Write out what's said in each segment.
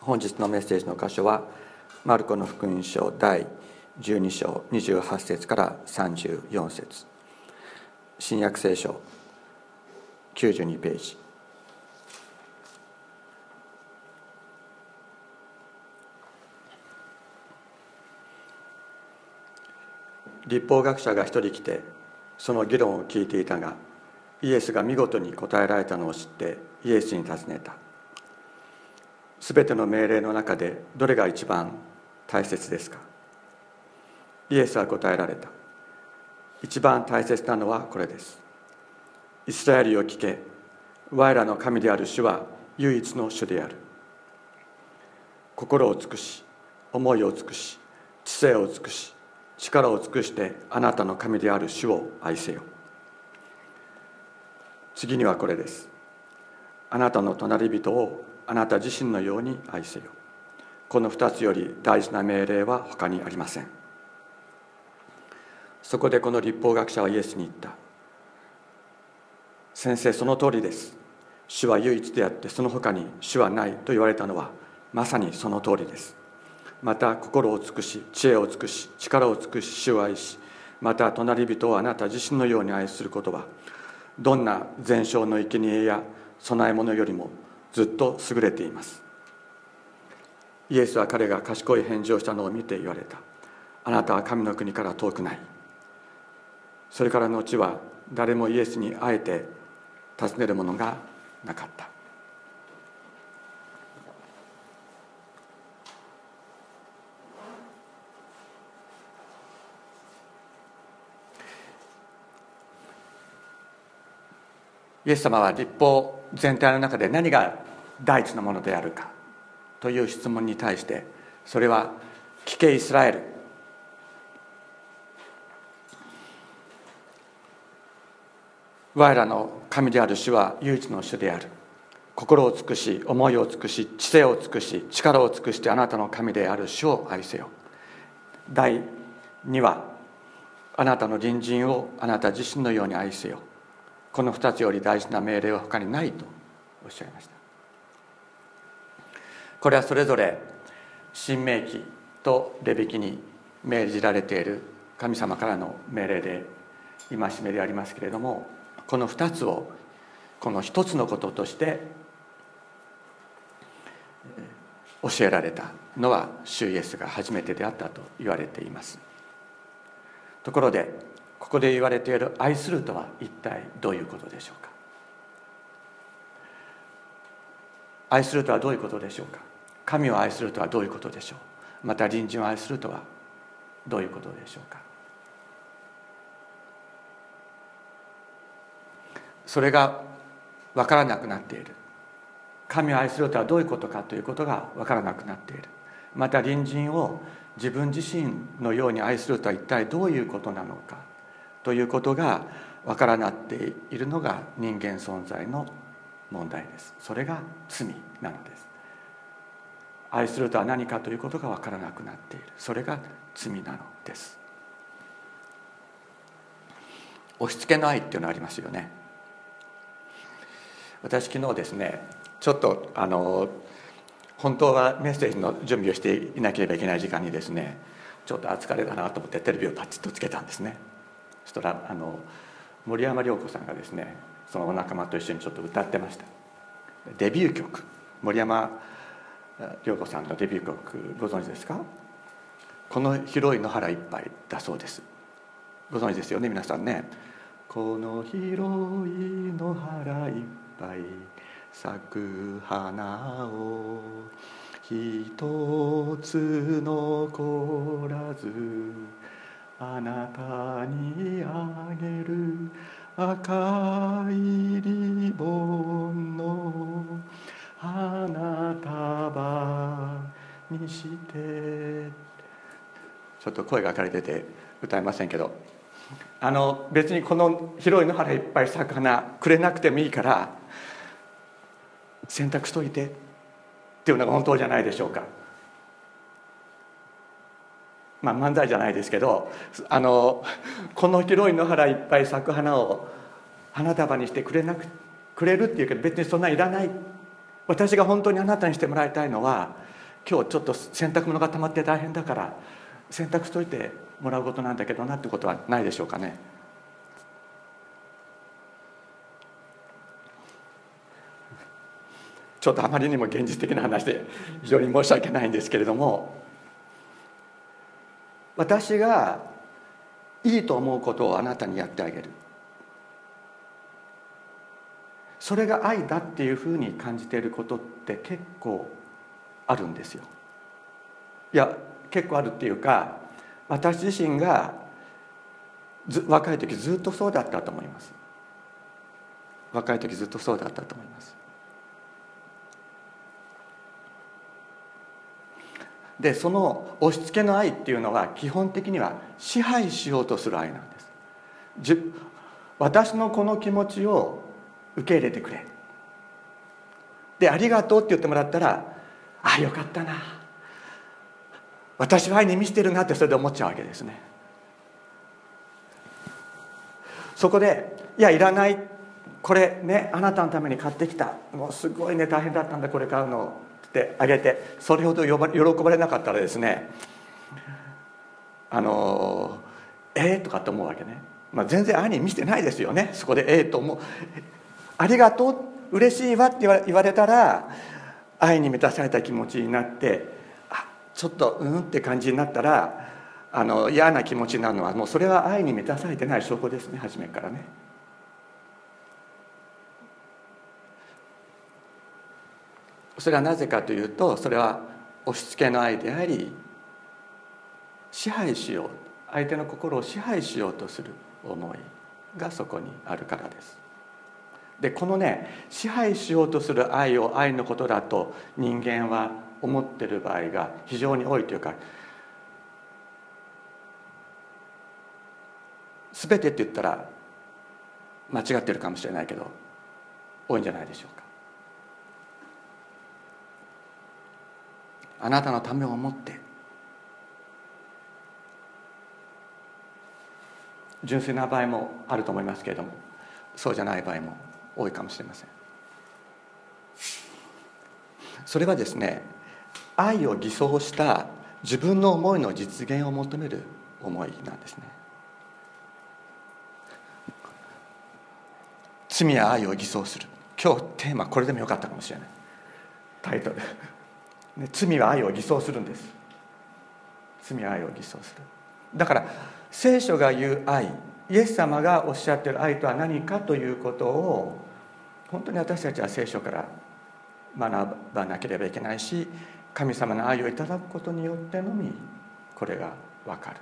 本日のメッセージの箇所はマルコの福音書第12章28節から34節。新約聖書92ページ。立法学者が一人来てその議論を聞いていたがイエスが見事に答えられたのを知ってイエスに尋ねた。すべての命令の中でどれが一番大切ですか？イエスは答えられた。一番大切なのはこれです。イスラエルを聞け。我らの神である主は唯一の主である。心を尽くし思いを尽くし知性を尽くし力を尽くしてあなたの神である主を愛せよ。次にはこれです。あなたの隣人をあなた自身のように愛せよ。この2つより大事な命令は他にありません。そこでこの立法学者はイエスに言った。先生その通りです。主は唯一であってその他に主はないと言われたのはまさにその通りです。また心を尽くし知恵を尽くし力を尽くし主を愛しまた隣人をあなた自身のように愛することはどんな全焼の生贄や供え物よりもずっと優れています。イエスは彼が賢い返事をしたのを見て言われた。あなたは神の国から遠くない。それから後は誰もイエスにあえて尋ねるものがなかった。イエス様は立法全体の中で何が第一のものであるかという質問に対してそれは聞けイスラエル。我らの神である主は唯一の主である。心を尽くし思いを尽くし知性を尽くし力を尽くしてあなたの神である主を愛せよ。第2はあなたの隣人をあなた自身のように愛せよ。この2つより大事な命令は他にないとおっしゃいました。これはそれぞれ新明記とレビ記に命じられている神様からの命令で戒めでありますけれどもこの2つをこの一つのこととして教えられたのは主イエスが初めてであったと言われています。ところでここで言われている愛するとは一体どういうことでしょうか？愛するとはどういうことでしょうか？神を愛するとはどういうことでしょう？また隣人を愛するとはどういうことでしょうか？それが分からなくなっている。神を愛するとはどういうことかということが分からなくなっている。また隣人を自分自身のように愛するとは一体どういうことなのか？ということが分からなっているのが人間存在の問題です。それが罪なのです。愛するとは何かということが分からなくなっている。それが罪なのです。押し付けの愛っていうのありますよね。私昨日ですねちょっとあの本当はメッセージの準備をしていなければいけない時間にですねちょっと疲れたなと思ってテレビをパチッとつけたんですね。そしたらあの森山良子さんがですねそのお仲間と一緒にちょっと歌ってました。デビュー曲。森山良子さんのデビュー曲ご存知ですか？この広い野原いっぱいだそうです。ご存知ですよね皆さんね。この広い野原いっぱい咲く花を一つ残らず。あなたにあげる赤いリボンの花束にしてちょっと声がかれてて歌えませんけどあの別にこの広い野原いっぱい咲く花くれなくてもいいから選択しといてっていうのが本当じゃないでしょうか。まあ、漫才じゃないですけどあのこの広い野原いっぱい咲く花を花束にしてくれなくくれるっていうけど別にそんないらない。私が本当にあなたにしてもらいたいのは今日ちょっと洗濯物が溜まって大変だから洗濯しといてもらうことなんだけどなってことはないでしょうかね。ちょっとあまりにも現実的な話で非常に申し訳ないんですけれども私がいいと思うことをあなたにやってあげる。それが愛だっていうふうに感じていることって結構あるんですよ。いや結構あるっていうか私自身が若い時ずっとそうだったと思います。若い時ずっとそうだったと思います。でその押し付けの愛っていうのは基本的には支配しようとする愛なんです。私のこの気持ちを受け入れてくれ。で「ありがとう」って言ってもらったら「ああよかったな。私は愛に満ちてるな」ってそれで思っちゃうわけですね。そこで「いやいらない。これねあなたのために買ってきた。もうすごいね大変だったんだこれ買うの」ってあげてそれほど喜ばれなかったらですねあのええー、とかって思うわけね、まあ、全然兄見せてないですよね。そこでええ、と思う。ありがとう。嬉しいわって言われたら愛に満たされた気持ちになってあちょっとうんって感じになったらあの嫌な気持ちになるのはもうそれは愛に満たされてない証拠ですね初めからね。それはなぜかというとそれは押し付けの愛であり支配しよう相手の心を支配しようとする思いがそこにあるからです。でこのね支配しようとする愛を愛のことだと人間は思ってる場合が非常に多いというか全てって言ったら間違ってるかもしれないけど多いんじゃないでしょうか。あなたのためを思って。純粋な場合もあると思いますけれどもそうじゃない場合も多いかもしれません。それはですね愛を偽装した自分の思いの実現を求める思いなんですね。罪や愛を偽装する。今日テーマこれでもよかったかもしれない。タイトル。罪は愛を偽装するんです。罪は愛を偽装する。だから聖書が言う愛イエス様がおっしゃってる愛とは何かということを本当に私たちは聖書から学ばなければいけないし神様の愛をいただくことによってのみこれが分かる。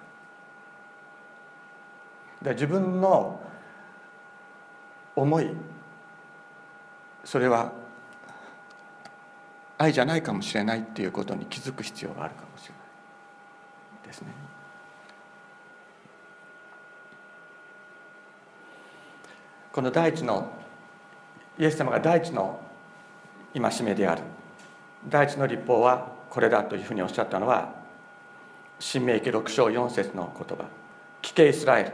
だ自分の思いそれは愛じゃないかもしれないっていうことに気づく必要があるかもしれないですね。この第一のイエス様が第一の戒めである。第一の立法はこれだというふうにおっしゃったのは新明記6章4節の言葉「聞けイスラエル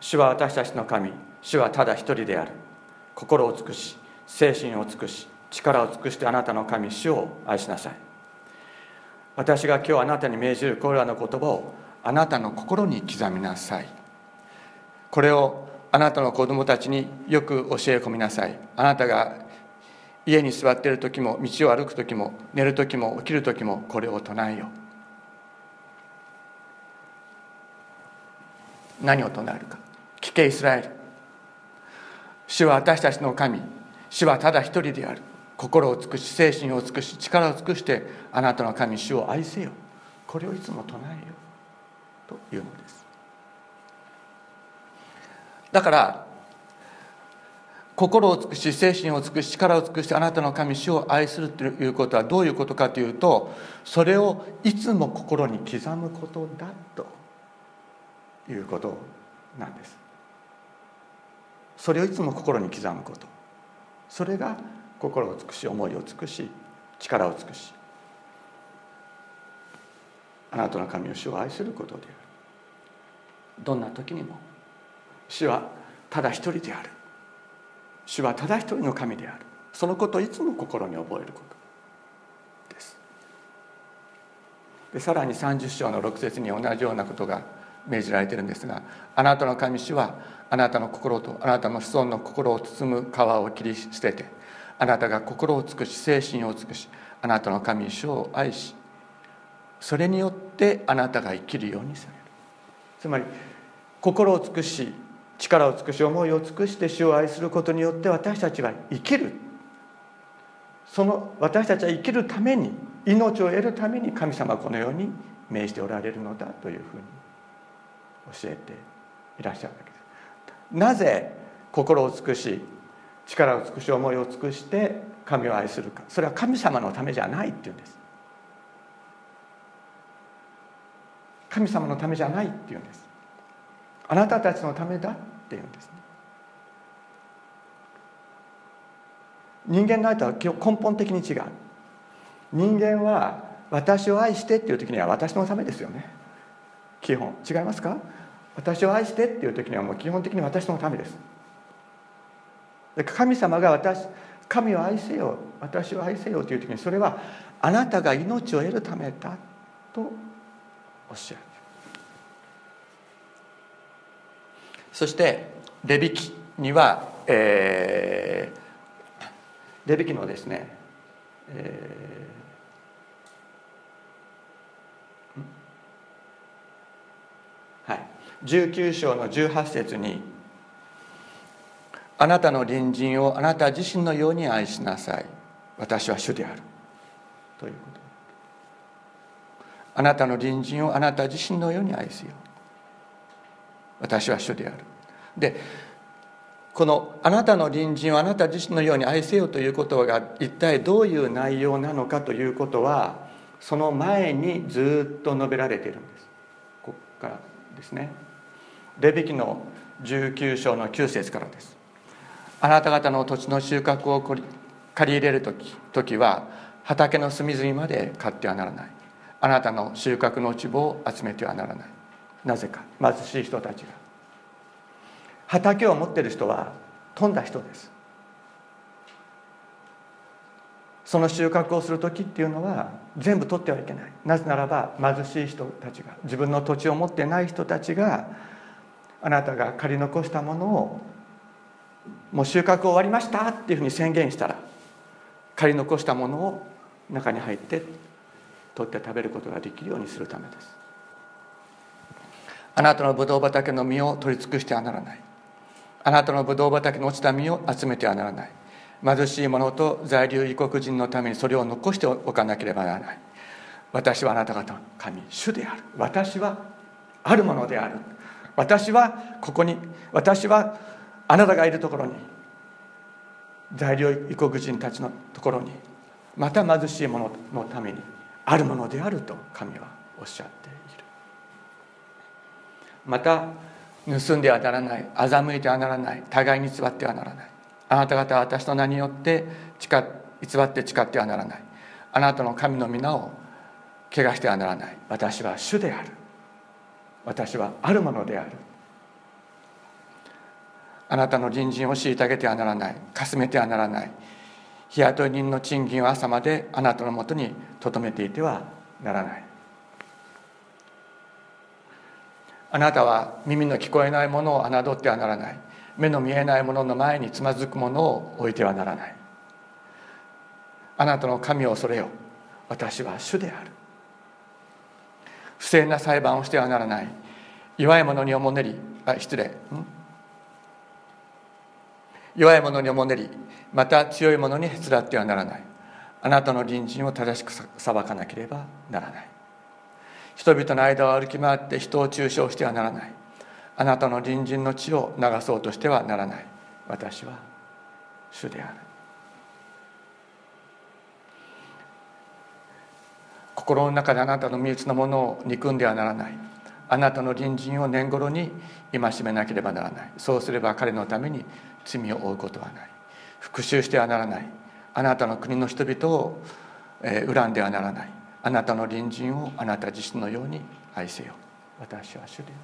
主は私たちの神。主はただ一人である。心を尽くし精神を尽くし力を尽くしてあなたの神主を愛しなさい。私が今日あなたに命じるこれらの言葉をあなたの心に刻みなさい。これをあなたの子供たちによく教え込みなさい。あなたが家に座っている時も道を歩く時も寝る時も起きる時もこれを唱えよ何を唱えるか。聞けイスラエル。主は私たちの神。主はただ一人である。心を尽くし精神を尽くし力を尽くしてあなたの神主を愛せよ。これをいつも唱えよ。というのです。だから心を尽くし精神を尽くし力を尽くしてあなたの神主を愛するということはどういうことかというとそれをいつも心に刻むことだということなんです。それをいつも心に刻むこと。それが心を尽くし思いを尽くし力を尽くしあなたの神を主を愛することである。どんな時にも。主はただ一人である。主はただ一人の神である。そのことをいつも心に覚えること。です。でさらに30章の6節に同じようなことが命じられているんですがあなたの神主はあなたの心とあなたの子孫の心を包む皮を切り捨ててあなたが心を尽くし精神を尽くしあなたの神主を愛しそれによってあなたが生きるようにされる。つまり心を尽くし力を尽くし思いを尽くして主を愛することによって私たちは生きる。その私たちは生きるために命を得るために神様はこのように命じておられるのだというふうに教えていらっしゃるわけです。なぜ心を尽くし力を尽くし思いを尽くして神を愛するか。それは神様のためじゃないっていうんです。神様のためじゃないっていうんです。あなたたちのためだっていうんです。ね人間の愛とは根本的に違う。人間は私を愛してっていう時には私のためですよね。基本。違いますか？私を愛してっていう時にはもう基本的に私のためです。神様が私神を愛せよ私を愛せよという時にそれはあなたが命を得るためだとおっしゃる。そしてレビキには、えー、レビキのですね、えー、はい。19章の18節に「あなたの隣人をあなた自身のように愛しなさい。私は主である」ということ。あなたの隣人をあなた自身のように愛すよ。私は主である。でこの「あなたの隣人をあなた自身のように愛せよ」ということが一体どういう内容なのかということはその前にずっと述べられているんです。ここからですね。レビキの19章の9節からですあなた方の土地の収穫を借り入れる時時は畑の隅々まで買ってはならない。あなたの収穫の落ち葉を集めてはならない。なぜか。貧しい人たちが。畑を持っている人は富んだ人です。その収穫をする時っていうのは全部取ってはいけない。なぜならば貧しい人たちが。自分の土地を持ってない人たちがあなたが借り残したものをもう収穫終わりましたっていうふうに宣言したら借り残したものを中に入って取って食べることができるようにするためです。あなたのブドウ畑の実を取り尽くしてはならない。あなたのブドウ畑の落ちた実を集めてはならない。貧しい者と在留異国人のためにそれを残しておかなければならない。私はあなた方の神主である。私はあるものである。私はここに私はあなたがいるところに在留異国人たちのところにまた貧しい者のためにあるものであると神はおっしゃっている。また盗んではならない欺いてはならない互いに偽ってはならない。あなた方は私の名によって誓偽って誓ってはならない。あなたの神の皆を汚してはならない。私は主である。私はあるものである。あなたの隣人を虐げてはならない。かすめてはならない。日雇い人の賃金を朝まであなたのもとに留めていてはならない。あなたは耳の聞こえないものを侮ってはならない。目の見えないものの前につまずくものを置いてはならない。あなたの神を恐れよ。私は主である。不正な裁判をしてはならない。弱い者におもねり。あ失礼。弱い者におもねりまた強い者にへつらってはならない。あなたの隣人を正しく裁かなければならない。人々の間を歩き回って人を中傷してはならない。あなたの隣人の血を流そうとしてはならない。私は主である。心の中であなたの身内のものを憎んではならない。あなたの隣人を年頃に戒めなければならない。そうすれば彼のために罪を負うことはない。復讐してはならない。あなたの国の人々を恨んではならない。あなたの隣人をあなた自身のように愛せよ。私は主である。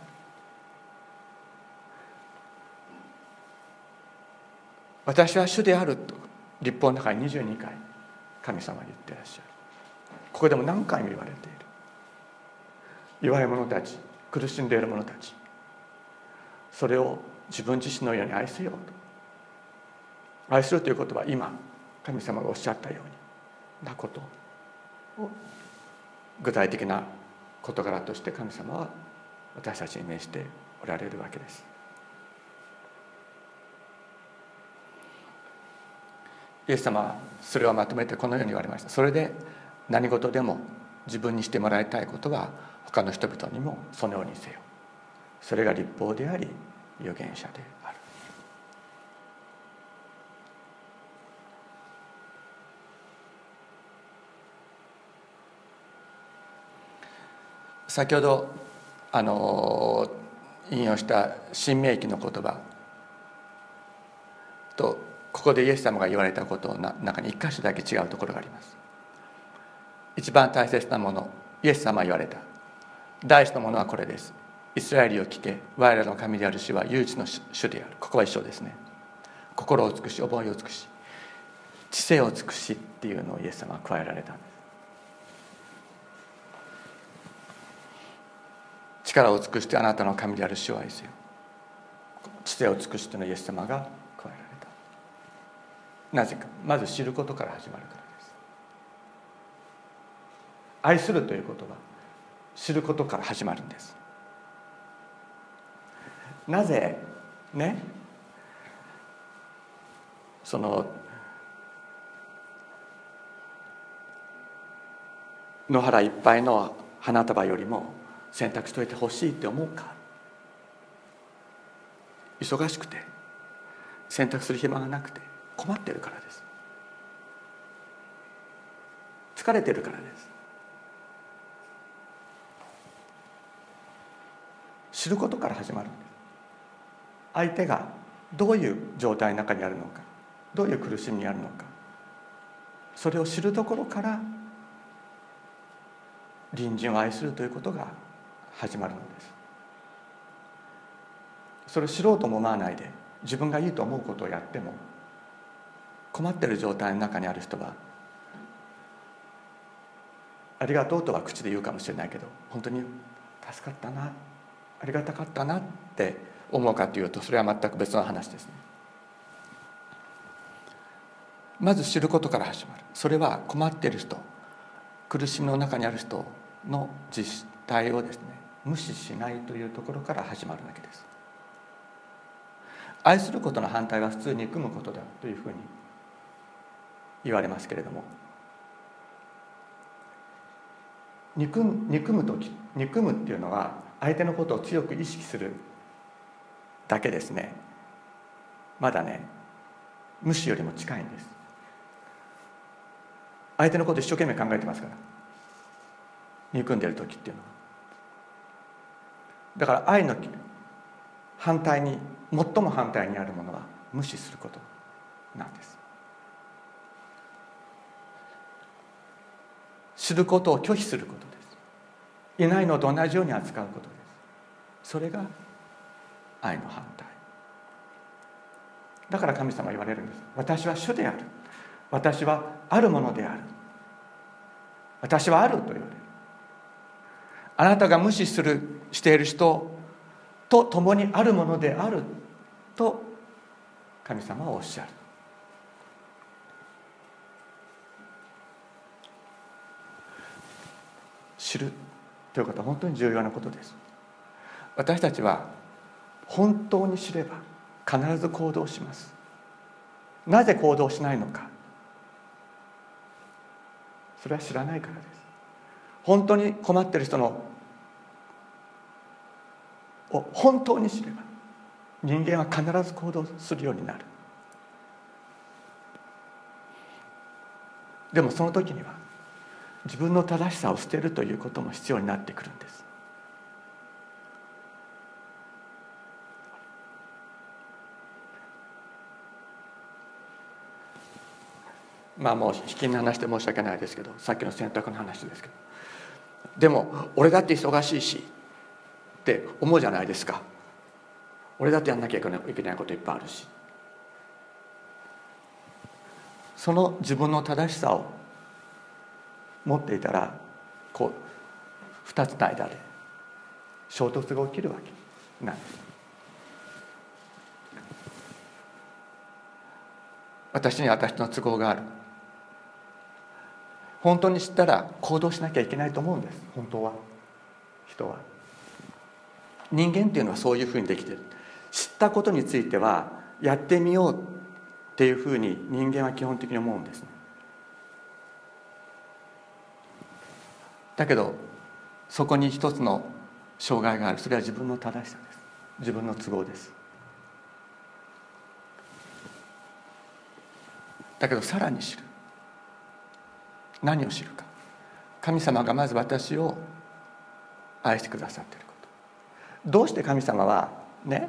私は主であると立法の中に22回神様は言ってらっしゃる。ここでも何回も言われている。弱い者たち苦しんでいる者たちそれを自分自身のように愛せようと。愛するということは今神様がおっしゃったようになことを具体的な事柄として神様は私たちに命じておられるわけです。イエス様はそれをまとめてこのように言われました。それで何事でも自分にしてもらいたいことは他の人々にもそのようにせよ。それが立法であり預言者である先ほどあの引用した新明記の言葉。とここでイエス様が言われたことの中に一箇所だけ違うところがあります。一番大切なものイエス様は言われた。第一のものはこれです。イスラエルを聞け我らの神である主は唯一の主である。ここは一緒ですね。心を尽くし思いを尽くし知性を尽くしっていうのをイエス様は加えられたんです。力を尽くしてあなたの神である主を愛せよ。知性を尽くしてのイエス様が加えられた。なぜか。まず知ることから始まるからです。愛するということは知ることから始まるんです。なぜ。ね。その。野原いっぱいの花束よりも選択しといてほしいって思うか？忙しくて選択する暇がなくて困ってるからです。疲れてるからです。知ることから始まる相手がどういう状態の中にあるのかどういう苦しみにあるのか。それを知るところから隣人を愛するということが始まるのです。それを知ろうとも思わないで自分がいいと思うことをやっても困ってる状態の中にある人はありがとうとは口で言うかもしれないけど本当に助かったなありがたかったなって思うかというとそれは全く別の話ですね。まず知ることから始まる。それは困っている人苦しみの中にある人の実態をですね無視しないというところから始まるわけです。愛することの反対は普通憎むことだというふうに言われますけれども。憎憎む時憎むっていうのは相手のことを強く意識するだけですね。まだね無視よりも近いんです。相手のこと一生懸命考えてますから。憎んでる時っていうのは。だから愛の反対に最も反対にあるものは無視することなんです。知ることを拒否することです。いないのと同じように扱うことです。それが愛の反対。だから神様言われるんです。私は主である。私はあるものである。私はあると言われる。あなたが無視するしている人と共にあるものであると神様はおっしゃる。知るということは本当に重要なことです。私たちは本当に知れば必ず行動します。なぜ行動しないのか。それは知らないからです。本当に困ってる人のを本当に知れば人間は必ず行動するようになる。でもその時には自分の正しさを捨てるということも必要になってくるんです。まあもう引きに話して申し訳ないですけどさっきの選択の話ですけど。でも俺だって忙しいしって思うじゃないですか。俺だってやんなきゃいけないこといっぱいあるし。その自分の正しさを持っていたらこう2つの間で衝突が起きるわけなんです。私には私の都合がある。本当に知ったら行動しなきゃいけないと思うんです。本当は。人は。人間っていうのはそういうふうにできてる。知ったことについてはやってみようっていうふうに人間は基本的に思うんですね。だけどそこに一つの障害がある。それは自分の正しさです。自分の都合です。だけどさらに知る。何を知るか。神様がまず私を愛してくださっていること。どうして神様はね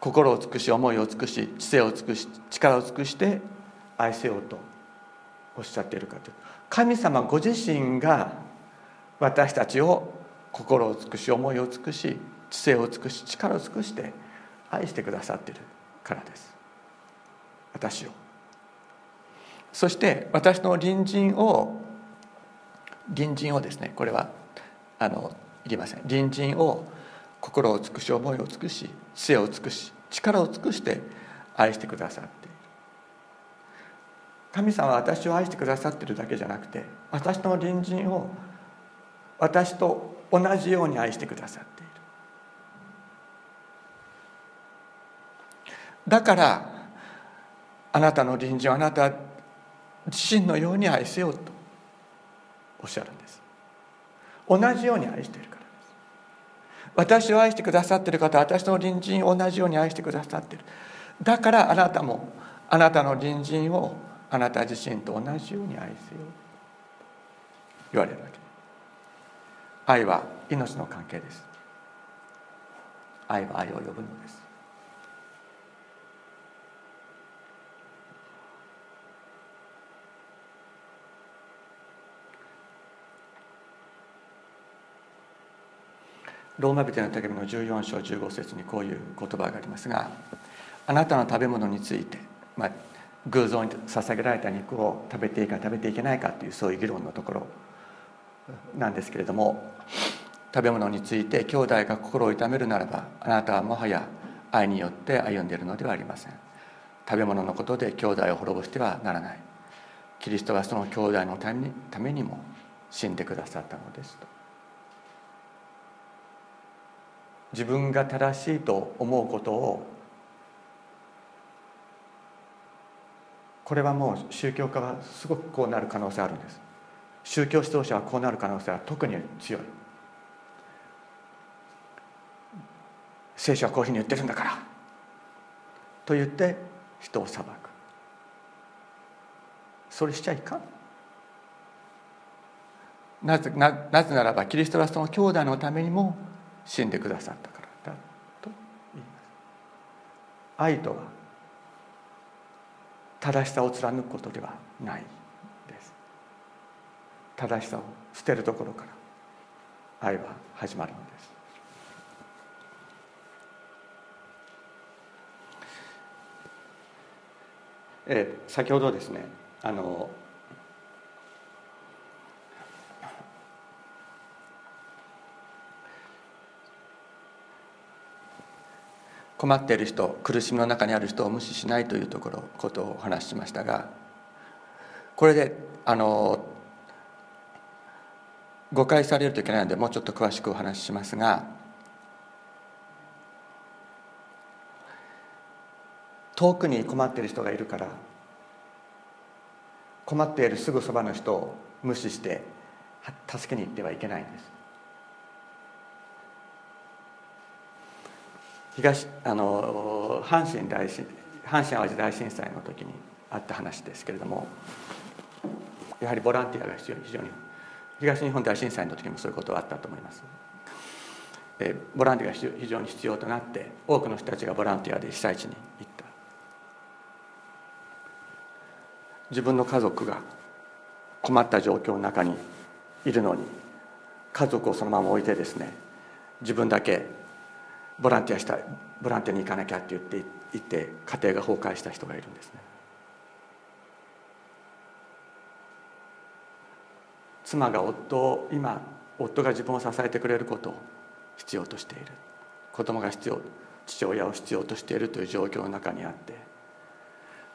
心を尽くし思いを尽くし知性を尽くし力を尽くして愛せようとおっしゃっているかという。神様ご自身が私たちを心を尽くし思いを尽くし知性を尽くし力を尽くして愛してくださっているからです。私を。そして私の隣人を隣人をですねこれはあのいりません。隣人を心を尽くし思いを尽くし知性を尽くし力を尽くして愛してくださって。いる神様は私を愛してくださってるだけじゃなくて私の隣人を私と同じように愛してくださっている。だからあなたの隣人をあなた自身のように愛せよとおっしゃるんです。同じように愛しているからです。私を愛してくださっている方私の隣人を同じように愛してくださっている。だからあなたもあなたの隣人をあなた自身と同じように愛せよと言われるわけ。愛は命の関係です。愛は愛を呼ぶのです。ローマ人の手紙の14章15節にこういう言葉がありますがあなたの食べ物について、まあ、偶像に捧げられた肉を食べていいか食べていけないかというそういう議論のところなんですけれども食べ物について兄弟が心を痛めるならばあなたはもはや愛によって歩んでいるのではありません。食べ物のことで兄弟を滅ぼしてはならない。キリストはその兄弟のためにためにも死んでくださったのですと。自分が正しいと思うことをこれはもう宗教家はすごくこうなる可能性あるんです。宗教指導者はこうなる可能性は特に強い。聖書はこういうふうに言ってるんだから。と言って人を裁く。それしちゃいかん。なぜななぜならばキリストはその兄弟のためにも死んでくださったからだと言います。愛とは正しさを貫くことではないです。正しさを捨てるところから愛は始まるのです。え先ほどですねあの困っている人苦しみの中にある人を無視しないというところことをお話ししましたがこれであの誤解されるといけないのでもうちょっと詳しくお話ししますが遠くに困っている人がいるから困っているすぐそばの人を無視して助けに行ってはいけないんです。東あの阪神大震阪神・淡路大震災の時にあった話ですけれどもやはりボランティアが必要非常に東日本大震災の時もそういうことはあったと思います。えボランティアが非常に必要となって多くの人たちがボランティアで被災地に行った自分の家族が困った状況の中にいるのに家族をそのまま置いてですね自分だけボランティアしたボランティアに行かなきゃって言って行って家庭が崩壊した人がいるんですね。妻が夫を今夫が自分を支えてくれることを必要としている。子供が必要父親を必要としているという状況の中にあって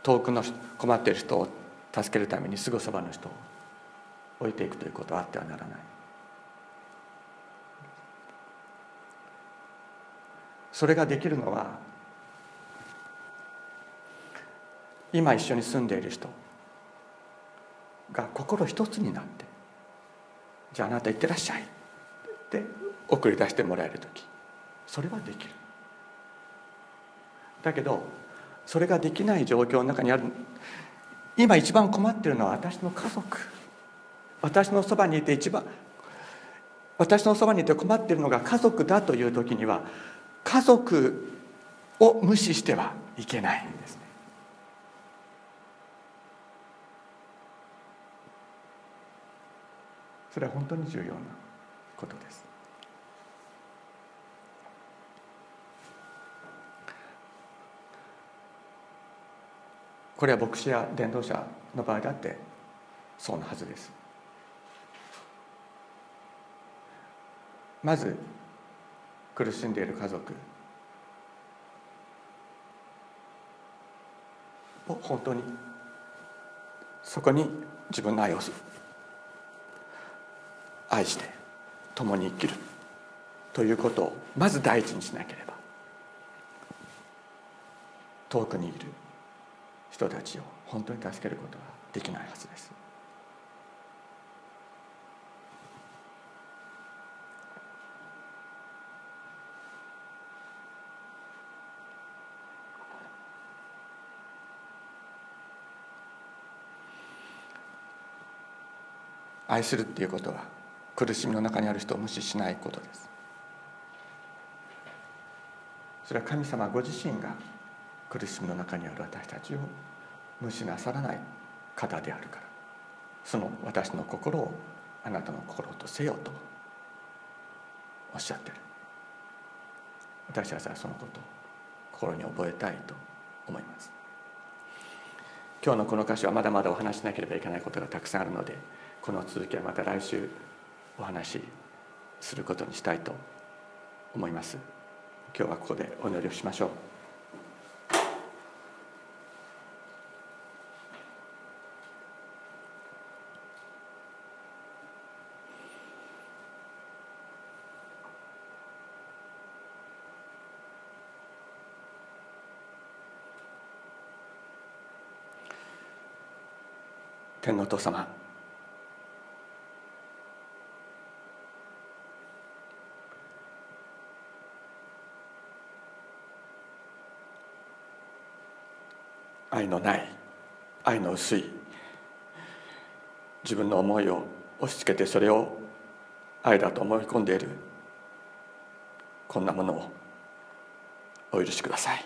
遠くの困っている人を助けるためにすぐそばの人を置いていくということはあってはならない。それができるのは今一緒に住んでいる人が心一つになってじゃああなた行ってらっしゃい。って送り出してもらえる時それはできる。だけどそれができない状況の中にある今一番困ってるのは私の家族。私のそばにいて一番私のそばにいて困ってるのが家族だという時には家族を無視してはいけないんですね。それは本当に重要なことです。これは牧師や伝道者の場合だってそうなはずです。まず苦しんでいる家族。本当にそこに自分の愛をする愛して共に生きるということをまず第一にしなければ。遠くにいる人たちを本当に助けることはできないはずです。愛するっていうことは苦しみの中にある人を無視しないことです。それは神様ご自身が苦しみの中にある私たちを無視なさらない方であるから。その私の心をあなたの心とせよとおっしゃってる。私たちはそのことを心に覚えたいと思います。今日のこの箇所はまだまだお話しなければいけないことがたくさんあるのでこの続きはまた来週お話しすることにしたいと思います。今日はここでお祈りをしましょう。天のお父様愛のない愛の薄い自分の思いを押し付けてそれを愛だと思い込んでいるこんなものをお許しください。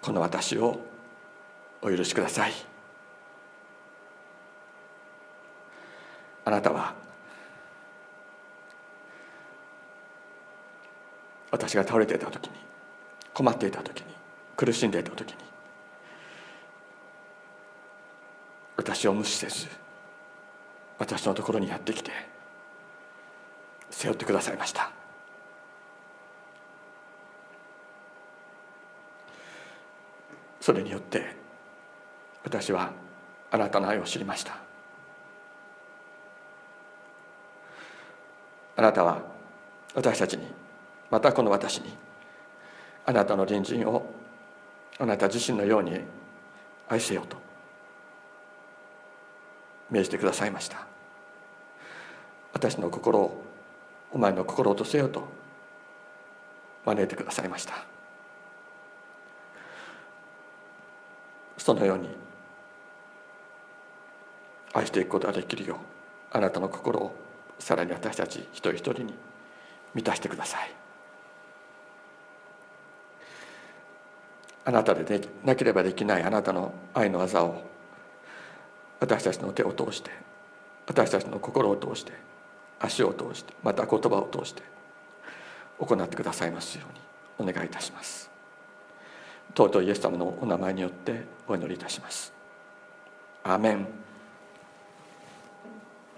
この私をお許しください。あなたは私が倒れていた時に困っていた時に苦しんでいた時に私を無視せず私のところにやってきて背負ってくださいました。それによって私はあなたの愛を知りました。あなたは私たちにまたこの私にあなたの隣人をあなた自身のように愛せよと命じてくださいました。私の心をお前の心とせよと招いてくださいました。そのように愛していくことができるようあなたの心をさらに私たち一人一人に満たしてください。あなたででなければできないあなたの愛の技を私たちの手を通して私たちの心を通して足を通してまた言葉を通して行ってくださいますようにお願いいたします。尊いイエス様のお名前によってお祈りいたします。アメン。